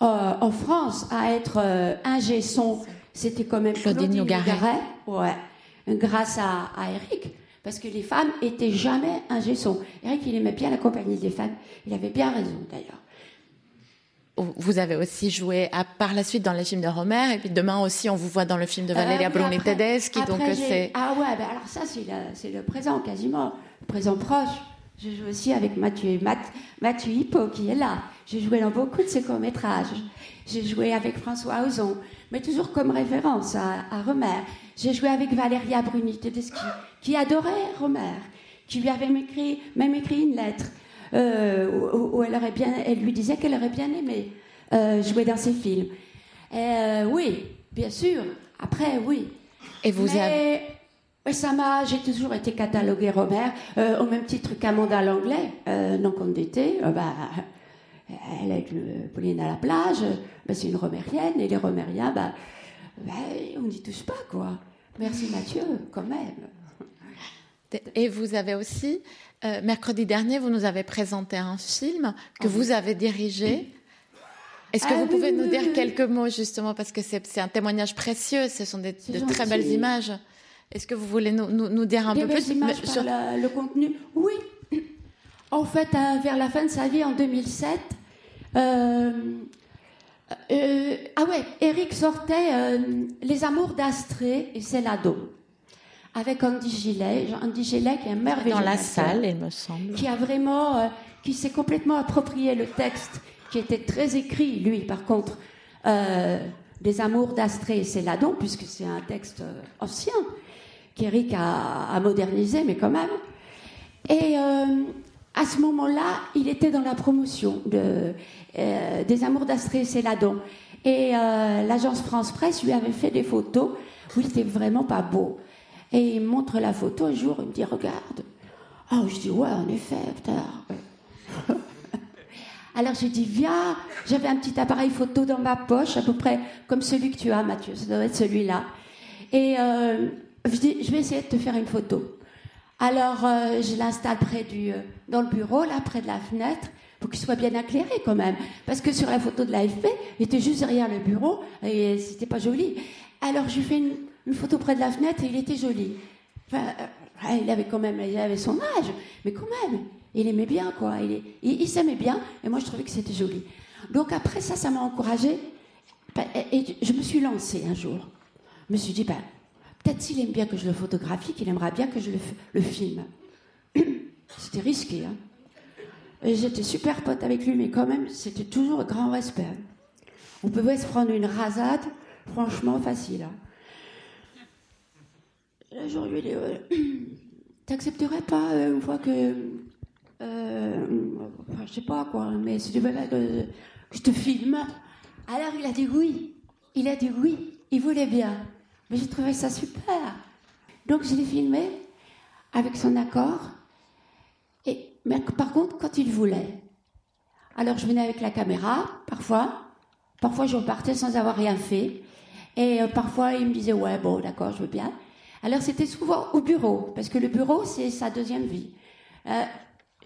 en France à être ingé son, c'était quand même Claudine Nogaret. Ouais, grâce à, à Eric, parce que les femmes étaient jamais ingé son. Eric, il aimait bien la compagnie des femmes, il avait bien raison d'ailleurs. Vous avez aussi joué à, par la suite dans les films de Romer, et puis demain aussi, on vous voit dans le film de Valeria Euh, oui, Bruni après- Tedeschi, donc c'est... Ah ouais, ben alors ça, c'est le, c'est le présent quasiment, le présent proche. Je joue aussi avec Mathieu, Math- Mathieu Hippo qui est là. J'ai joué dans beaucoup de ses courts-métrages. J'ai joué avec François Ozon, mais toujours comme référence à, à Romer. J'ai joué avec Valeria Bruni Tedeschi, qui adorait Romer, qui lui avait écrit, même écrit une lettre euh, où, où elle, aurait bien, elle lui disait qu'elle aurait bien aimé euh, jouer dans ses films. Et, euh, oui, bien sûr. Après, oui. Et vous Mais avez... mais ça m'a, j'ai toujours été cataloguée Robert, au même titre qu'Amanda Langlais, non euh, bah, elle est le Pauline à la plage, bah, c'est une romérienne, et les romériens, bah, bah, on n'y touche pas, quoi. Merci Mathieu, quand même. Et vous avez aussi, euh, mercredi dernier, vous nous avez présenté un film que vous avez dirigé. Est-ce que Ah vous oui, pouvez oui, nous oui, dire quelques mots justement parce que c'est c'est un témoignage précieux, ce sont des, C'est de très belles images. Est-ce que vous voulez nous, nous, nous dire un Des peu belles plus images mais par sur- la- le contenu Oui. En fait, euh, vers la fin de sa vie, en 2007, euh, ah ouais, Eric sortait Les Amours d'Astrée et Céladon avec Andy Gillet. Andy Gillet qui est un merveilleux dans la acteur, salle, il me semble qui a vraiment, euh, qui s'est complètement approprié le texte, qui était très écrit, lui, par contre, euh, des Amours d'Astrée et Céladon, puisque c'est un texte euh, ancien, qu'Eric a, a modernisé, mais quand même. Et euh, à ce moment-là, il était dans la promotion de, euh, des Amours d'Astrée et Céladon. Et euh, l'agence France Presse lui avait fait des photos où il était vraiment pas beau. Et il me montre la photo un jour, il me dit Regarde. Ah, je dis Ouais, en effet, putain. Alors j'ai dit, viens, j'avais un petit appareil photo dans ma poche, à peu près comme celui que tu as, Mathieu, ça doit être celui-là. Et euh, je dis, je vais essayer de te faire une photo. Alors euh, je l'installe près du, euh, dans le bureau, là, près de la fenêtre, pour qu'il soit bien éclairé quand même. Parce que sur la photo de l'AFP, il était juste derrière le bureau et c'était pas joli. Alors je lui fais une, une photo près de la fenêtre et il était joli. Enfin, euh, il avait quand même, il avait son âge, mais quand même, il aimait bien, quoi. Il, il- s'aimait bien, et moi je trouvais que c'était joli. Donc après ça, ça m'a encouragée, Ben, et, je me suis lancée un jour. Je me suis dit, ben, peut-être s'il aime bien que je le photographie, qu'il aimera bien que je le, filme. C'était risqué, hein. J'étais super pote avec lui, mais quand même, c'était toujours grand respect. On pouvait se prendre une rasade, franchement facile. hein. Jour, je lui t'accepterais pas euh, une fois que, euh, enfin, je sais pas quoi, mais si tu veux que je te filme. Alors il a dit oui, il a dit oui, il voulait bien. Mais j'ai trouvé ça super. Donc je l'ai filmé avec son accord. Et, mais par contre, quand il voulait. Alors je venais avec la caméra, parfois. Parfois je repartais sans avoir rien fait. Et euh, parfois il me disait ouais bon d'accord je veux bien. Alors c'était souvent au bureau parce que le bureau c'est sa deuxième vie. Euh,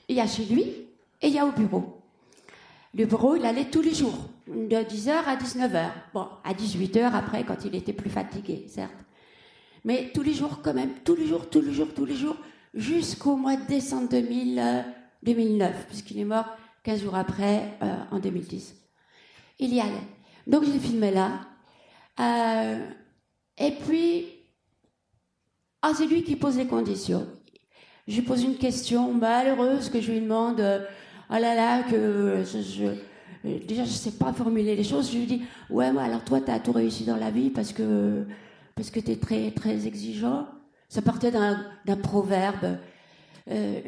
Il y a chez lui et il y a au bureau. Le bureau il allait tous les jours de 10h à 19h. Bon à 18h après quand il était plus fatigué certes. Mais tous les jours quand même, tous les jours, tous les jours, tous les jours, jusqu'au mois de décembre 2000, euh, 2009, puisqu'il est mort 15 jours après, euh, en 2010. Il y allait. Donc je filmé là. Euh, et puis, ah, c'est lui qui pose les conditions. Je lui pose une question malheureuse que je lui demande, oh là là, que je, je- déjà je sais pas formuler les choses. Je lui dis, ouais, mais alors toi, tu as tout réussi dans la vie parce que, parce que tu es très, très exigeant. Ça partait d'un d'un proverbe. Euh,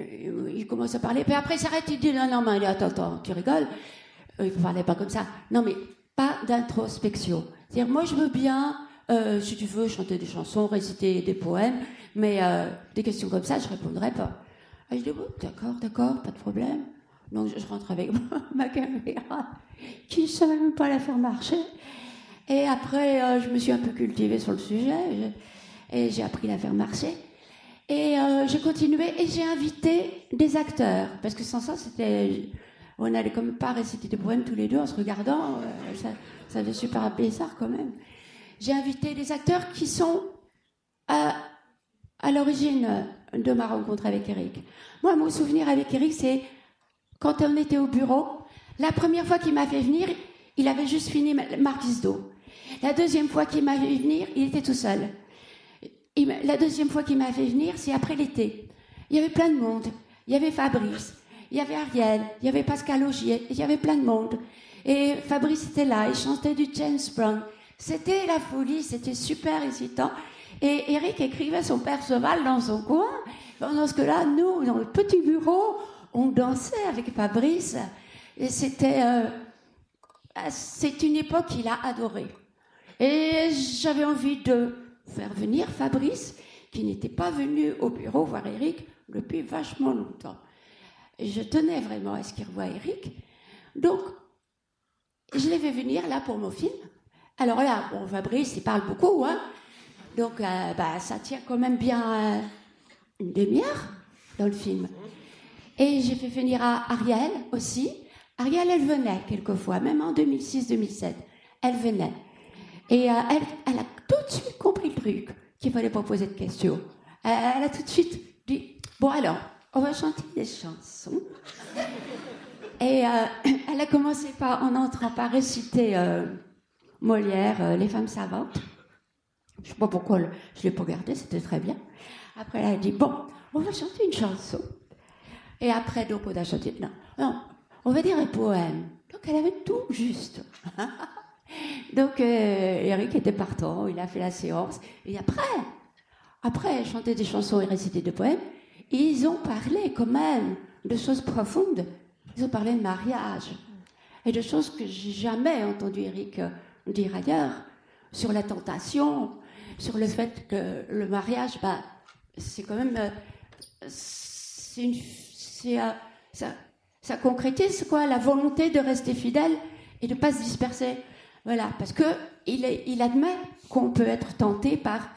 il commence à parler, puis après il s'arrête, il dit, non, non, mais attends, attends, tu rigoles. Euh, Il ne parlait pas comme ça. Non, mais pas d'introspection. C'est-à-dire, moi, je veux bien, euh, si tu veux, chanter des chansons, réciter des poèmes, mais euh, des questions comme ça, je répondrai pas. Ah, je dis, bon, d'accord, d'accord, pas de problème. Donc, je, rentre avec ma caméra, qui ne savais même pas la faire marcher. Et après, euh, je me suis un peu cultivée sur le sujet, je- et j'ai appris la faire marcher. Et j'ai continué et j'ai invité des acteurs, parce que sans ça, on n'allait comme pas réciter des poèmes tous les deux en se regardant, ça, ça faisait super bizarre quand même. J'ai invité des acteurs qui sont à, à l'origine de ma rencontre avec Eric. Moi, mon souvenir avec Eric, c'est quand on était au bureau, la première fois qu'il m'a fait venir, il avait juste fini Marquis d'eau. La deuxième fois qu'il m'a fait venir, il était tout seul. La deuxième fois qu'il m'a fait venir, c'est après l'été. Il y avait plein de monde. Il y avait Fabrice, il y avait Ariel, il y avait Pascal Augier, il y avait plein de monde. Et Fabrice était là, il chantait du James Brown. C'était la folie, c'était super excitant. Et Eric écrivait son Perceval dans son coin. Pendant ce que là, nous, dans le petit bureau, on dansait avec Fabrice. Et c'était, euh, ah, c'est une époque qu'il a adorée. Et j'avais envie de faire venir Fabrice, qui n'était pas venu au bureau voir Eric depuis vachement longtemps. Et je tenais vraiment à ce qu'il revoie Eric. Donc, je l'ai fait venir là pour mon film. Alors là, bon, Fabrice, il parle beaucoup, hein. Donc, euh, bah, ça tient quand même bien euh, une demi-heure dans le film. Et j'ai fait venir Ariel aussi. Ariel, elle venait quelquefois, même en 2006-2007. Elle venait. Et euh, elle, elle a tout de suite compris le truc, qu'il fallait pas poser de questions. Elle a tout de suite dit, bon alors, on va chanter des chansons. Et elle a commencé par, en entrant par réciter Molière, euh, Les femmes savantes. Je sais pas pourquoi je l'ai pas gardé, c'était très bien. Après, elle a dit, bon, on va chanter une chanson. Et après, donc, on a chanté, non, non, on va dire un poème. Donc, elle avait tout juste. donc, euh, Eric était partant, il a fait la séance. Et après, après, chantait des chansons et récitait des poèmes. Ils ont parlé quand même de choses profondes. Ils ont parlé de mariage et de choses que j'ai jamais entendu Eric dire ailleurs, sur la tentation, sur le fait que le mariage, bah, c'est quand même, euh, euh, ça, concrétise quoi La volonté de rester fidèle et de ne pas se disperser. Voilà, parce que il, il admet qu'on peut être tenté par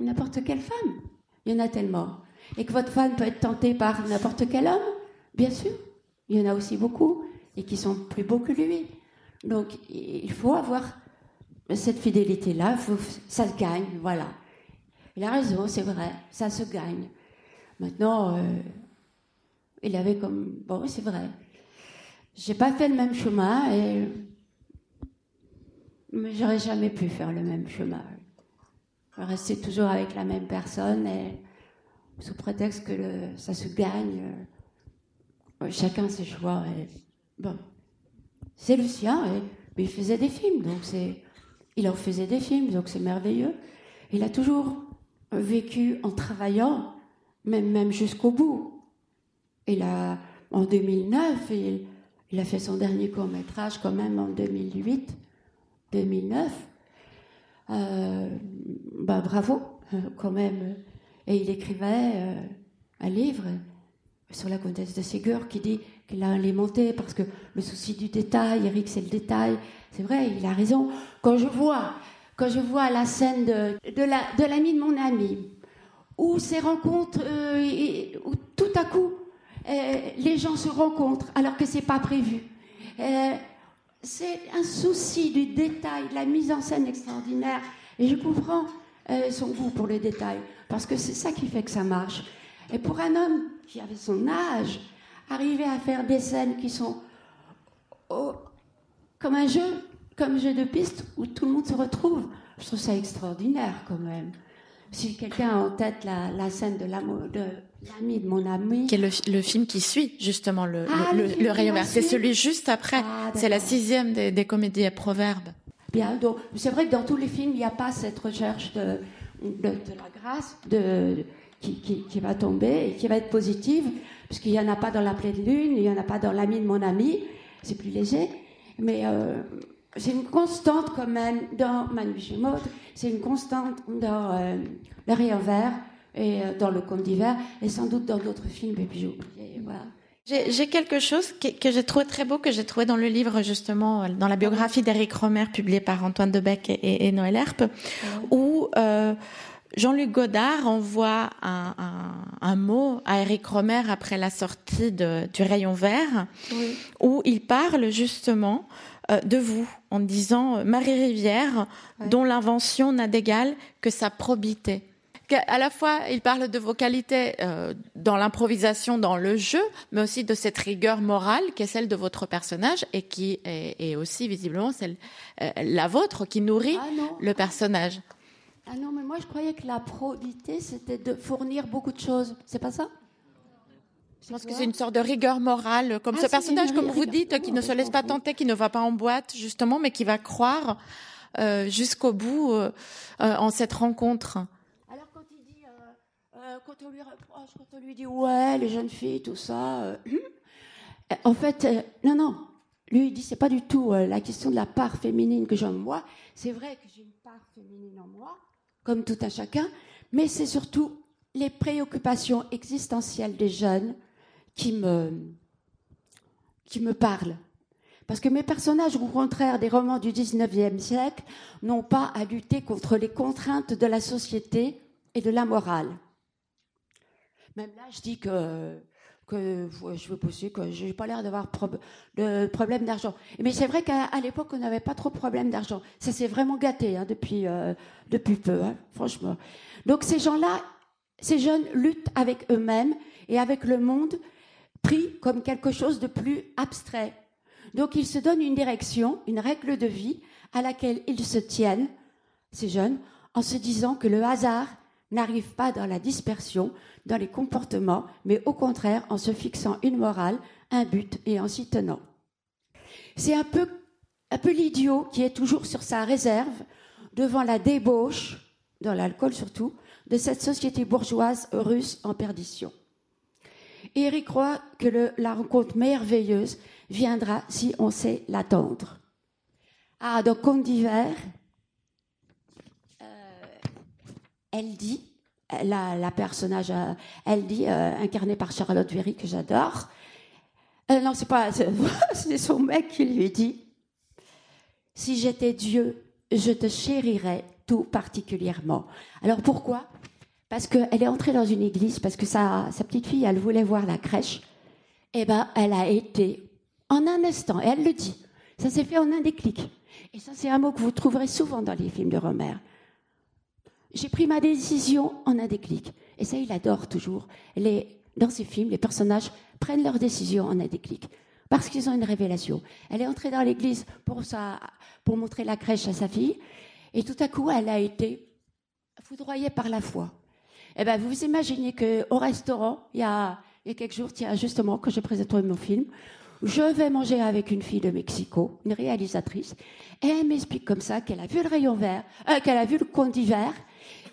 n'importe quelle femme. Il y en a tellement. Et que votre femme peut être tentée par n'importe quel homme, bien sûr. Il y en a aussi beaucoup et qui sont plus beaux que lui. Donc il faut avoir cette fidélité-là, ça se gagne, voilà. Il a raison, c'est vrai, ça se gagne. Maintenant, euh, il avait comme. Bon, c'est vrai. J'ai pas fait le même chemin et. Mais j'aurais jamais pu faire le même chemin. Rester toujours avec la même personne et sous prétexte que ça se gagne. euh, chacun ses choix. Et, bon, c'est le sien. Et, mais il faisait des films, donc c'est. Il en faisait des films, donc c'est merveilleux. Il a toujours vécu en travaillant, même, jusqu'au bout. Il a, en 2009, il, il a fait son dernier court métrage quand même en 2008, 2009. Euh, bah, bravo, euh, quand même. Et il écrivait euh, un livre sur la comtesse de Ségur qui dit qu'il a alimenté parce que le souci du détail, Eric, c'est le détail. C'est vrai, il a raison. Quand je vois, quand je vois la scène de, de la de l'ami de mon ami, où ces rencontres, euh, où tout à coup, euh, les gens se rencontrent alors que c'est pas prévu. Euh, c'est un souci du détail, de la mise en scène extraordinaire. Et je comprends son goût pour le détail, parce que c'est ça qui fait que ça marche. Et pour un homme qui avait son âge, arriver à faire des scènes qui sont oh, comme un jeu, comme un jeu de piste où tout le monde se retrouve, je trouve ça extraordinaire quand même. Si quelqu'un a en tête la, la scène de l'ami de mon ami, Qui est le, le film qui suit justement le, Ah, le, le le- film le rayon vert. C'est celui juste après. Ah, c'est la sixième des, des comédies à proverbes. Bien, donc c'est vrai que dans tous les films, il n'y a pas cette recherche de, de, de la grâce de, qui, qui, qui va tomber et qui va être positive, puisqu'il n'y en a pas dans la pleine lune, il n'y en a pas dans l'ami de mon ami, c'est plus léger. Mais euh, c'est une constante quand même dans Manu Chimot, c'est une constante dans euh, Le Rayon Vert et euh, dans Le Conte d'hiver, et sans doute dans d'autres films, et puis j'ai oublié, voilà. J'ai j'ai quelque chose que j'ai trouvé très beau, que j'ai trouvé dans le livre justement, dans la biographie d'Éric Romer publiée par Antoine Debec et, et- et Noël Herpe, où euh, Jean-Luc Godard envoie un, un- un mot à Éric Romer après la sortie de- du Rayon Vert, où il parle justement euh, de vous en disant euh, Marie Rivière, dont l'invention n'a d'égal que sa probité. À la fois, il parle de vos qualités euh, dans l'improvisation, dans le jeu, mais aussi de cette rigueur morale qui est celle de votre personnage et qui est, est aussi visiblement celle euh, la vôtre qui nourrit Ah le personnage. Ah non, mais moi je croyais que la probité c'était de fournir beaucoup de choses. C'est pas ça? Je pense que c'est une sorte de rigueur morale, comme Ah, ce personnage, comme vous dites, qui ne se laisse pas tenter, qui ne va pas en boîte, justement, mais qui va croire euh, jusqu'au bout euh, euh, en cette rencontre. Alors quand il dit, quand on lui reproche, quand on lui dit ouais, les jeunes filles, tout ça, en fait, non, non. Lui, il dit c'est pas du tout la question de la part féminine que j'ai en moi. C'est vrai que j'ai une part féminine en moi, comme tout un chacun, mais c'est surtout les préoccupations existentielles des jeunes qui me, qui me parlent. Parce que mes personnages, au contraire des romans du 19e siècle, n'ont pas à lutter contre les contraintes de la société et de la morale. Même là, je dis que, que je veux pousser, que je n'ai pas l'air d'avoir de problème d'argent. Mais c'est vrai qu'à l'époque, on n'avait pas trop de problème d'argent. Ça s'est vraiment gâté hein, depuis, euh, depuis peu, hein, franchement. Donc ces gens-là, ces jeunes luttent avec eux-mêmes et avec le monde pris comme quelque chose de plus abstrait. Donc ils se donnent une direction, une règle de vie à laquelle ils se tiennent, ces jeunes, en se disant que le hasard n'arrive pas dans la dispersion, dans les comportements, mais au contraire en se fixant une morale, un but et en s'y tenant. C'est un peu, l'idiot qui est toujours sur sa réserve devant la débauche, dans l'alcool surtout, de cette société bourgeoise russe en perdition. Et Eric croit que la rencontre merveilleuse viendra si on sait l'attendre. Ah, donc Conte d'hiver, euh, elle dit, la, personnage, euh, elle dit, euh, incarnée par Charlotte Véry, que j'adore, Euh, non, c'est pas. c'est- son mec qui lui dit Si j'étais Dieu, je te chérirais tout particulièrement. Alors pourquoi? Parce qu'elle est entrée dans une église, parce que sa, petite fille, elle voulait voir la crèche. Eh ben, elle a été en un instant, et elle le dit. Ça s'est fait en un déclic. Et ça, c'est un mot que vous trouverez souvent dans les films de Romer. J'ai pris ma décision en un déclic. Et ça, il adore toujours. Les, dans ses films, les personnages prennent leurs décisions en un déclic. Parce qu'ils ont une révélation. Elle est entrée dans l'église pour, sa- pour montrer la crèche à sa fille. Et tout à coup, elle a été foudroyée par la foi. Eh ben, vous vous imaginez qu'au restaurant, il y, a, il y a quelques jours, tiens, justement, que j'ai présenté mon film, je vais manger avec une fille de Mexico, une réalisatrice, et elle m'explique comme ça qu'elle a vu le rayon vert, euh, qu'elle a vu le conte d'hiver,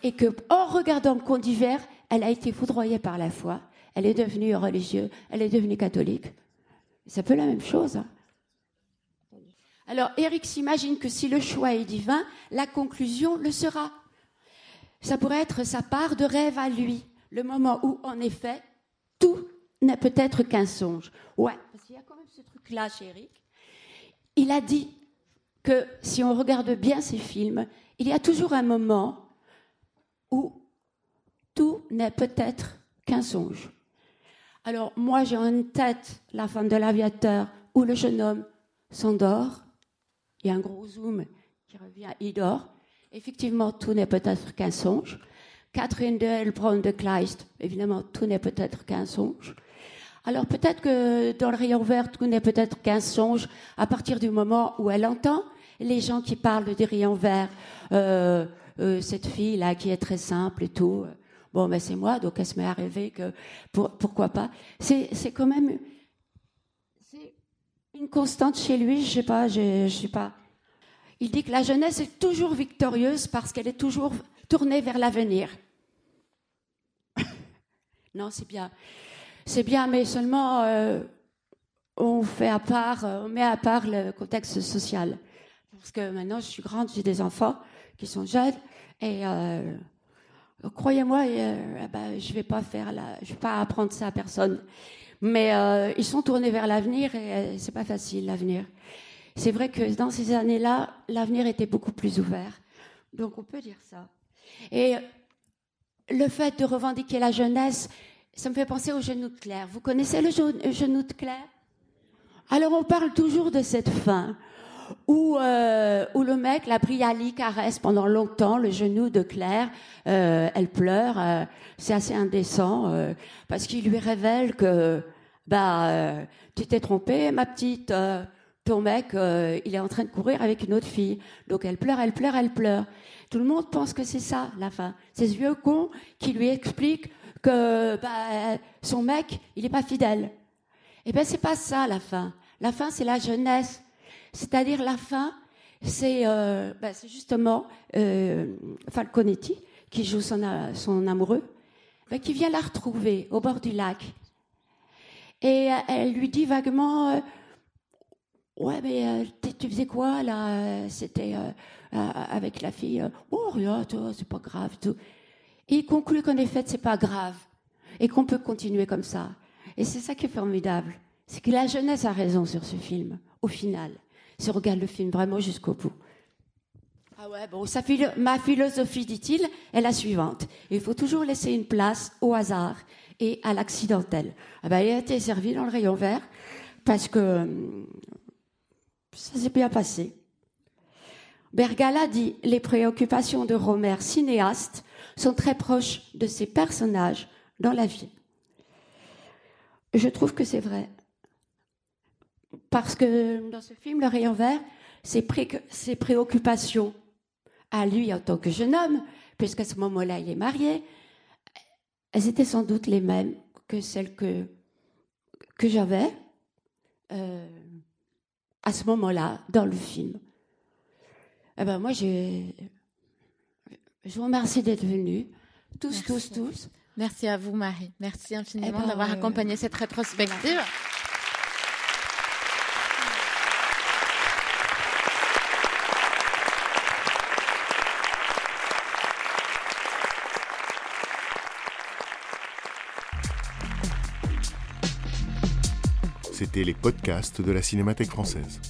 et que en regardant le conte d'hiver, elle a été foudroyée par la foi. Elle est devenue religieuse, elle est devenue catholique. C'est un peu la même chose. hein. Alors, Eric s'imagine que si le choix est divin, la conclusion le sera. Ça pourrait être sa part de rêve à lui, le moment où, en effet, tout n'est peut-être qu'un songe. Ouais, parce qu'il y a quand même ce truc-là chez Eric. Il a dit que si on regarde bien ses films, il y a toujours un moment où tout n'est peut-être qu'un songe. Alors moi j'ai en tête la femme de l'aviateur où le jeune homme s'endort, il y a un gros zoom qui revient, il dort. Effectivement, tout n'est peut-être qu'un songe. Catherine de Hellbronn de Kleist, évidemment, tout n'est peut-être qu'un songe. Alors peut-être que dans le rayon vert, tout n'est peut-être qu'un songe à partir du moment où elle entend les gens qui parlent du rayon vert, euh, euh, cette fille-là qui est très simple et tout. Bon, ben c'est moi, donc elle se met à rêver que pour- pourquoi pas. C'est quand même une constante chez lui. Je sais pas, je, je sais pas. Il dit que la jeunesse est toujours victorieuse parce qu'elle est toujours tournée vers l'avenir. non, c'est bien. C'est bien, mais seulement euh, on fait à part, euh, on met à part le contexte social. Parce que maintenant, je suis grande, j'ai des enfants qui sont jeunes et euh, croyez-moi, euh, ben, je vais pas faire vais pas apprendre ça à personne. Mais euh, ils sont tournés vers l'avenir et c'est pas facile l'avenir. C'est vrai que dans ces années-là, l'avenir était beaucoup plus ouvert. Donc on peut dire ça. Et le fait de revendiquer la jeunesse, ça me fait penser au genou de Claire. Vous connaissez le genou de Claire? Alors on parle toujours de cette fin où, euh, où le mec, la Briali, caresse pendant longtemps le genou de Claire. Euh, elle pleure. euh, c'est assez indécent euh, parce qu'il lui révèle que bah euh, tu t'es trompée, ma petite. euh, ton mec, il est en train de courir avec une autre fille. Donc elle pleure, elle pleure, elle pleure. Tout le monde pense que c'est ça, la fin. C'est ce vieux con qui lui explique que bah, son mec, il n'est pas fidèle. Eh bien, c'est pas ça, la fin. La fin, c'est la jeunesse. C'est-à-dire, la fin, c'est euh, bah, justement euh, Falconetti, qui joue son, amoureux, bah, qui vient la retrouver au bord du lac. Et euh, elle lui dit vaguement Ouais, mais tu faisais quoi là C'était avec la fille. oh, rien, c'est pas grave. Tout. Il conclut qu'en effet, c'est pas grave. Et qu'on peut continuer comme ça. Et c'est ça qui est formidable. C'est que la jeunesse a raison sur ce film, au final. Si on regarde le film vraiment jusqu'au bout. Ah ouais, bon, ma philosophie, dit-il, est la suivante. Il faut toujours laisser une place au hasard et à l'accidentel. Ah ben, il a été servi dans le rayon vert parce que hum, ça s'est bien passé. Bergala dit Les préoccupations de Romer, cinéaste, sont très proches de ses personnages dans la vie. Je trouve que c'est vrai. Parce que dans ce film, Le Rayon Vert, ses, pré- ses préoccupations à lui en tant que jeune homme, puisqu'à ce moment-là, il est marié, elles étaient sans doute les mêmes que celles que, que j'avais euh, à ce moment-là dans le film. Eh ben moi, j'ai- je vous remercie d'être venus, tous, Merci. tous, tous. Merci à vous, Marie. Merci infiniment Eh ben, d'avoir euh, accompagné cette rétrospective. Les podcasts de la Cinémathèque française.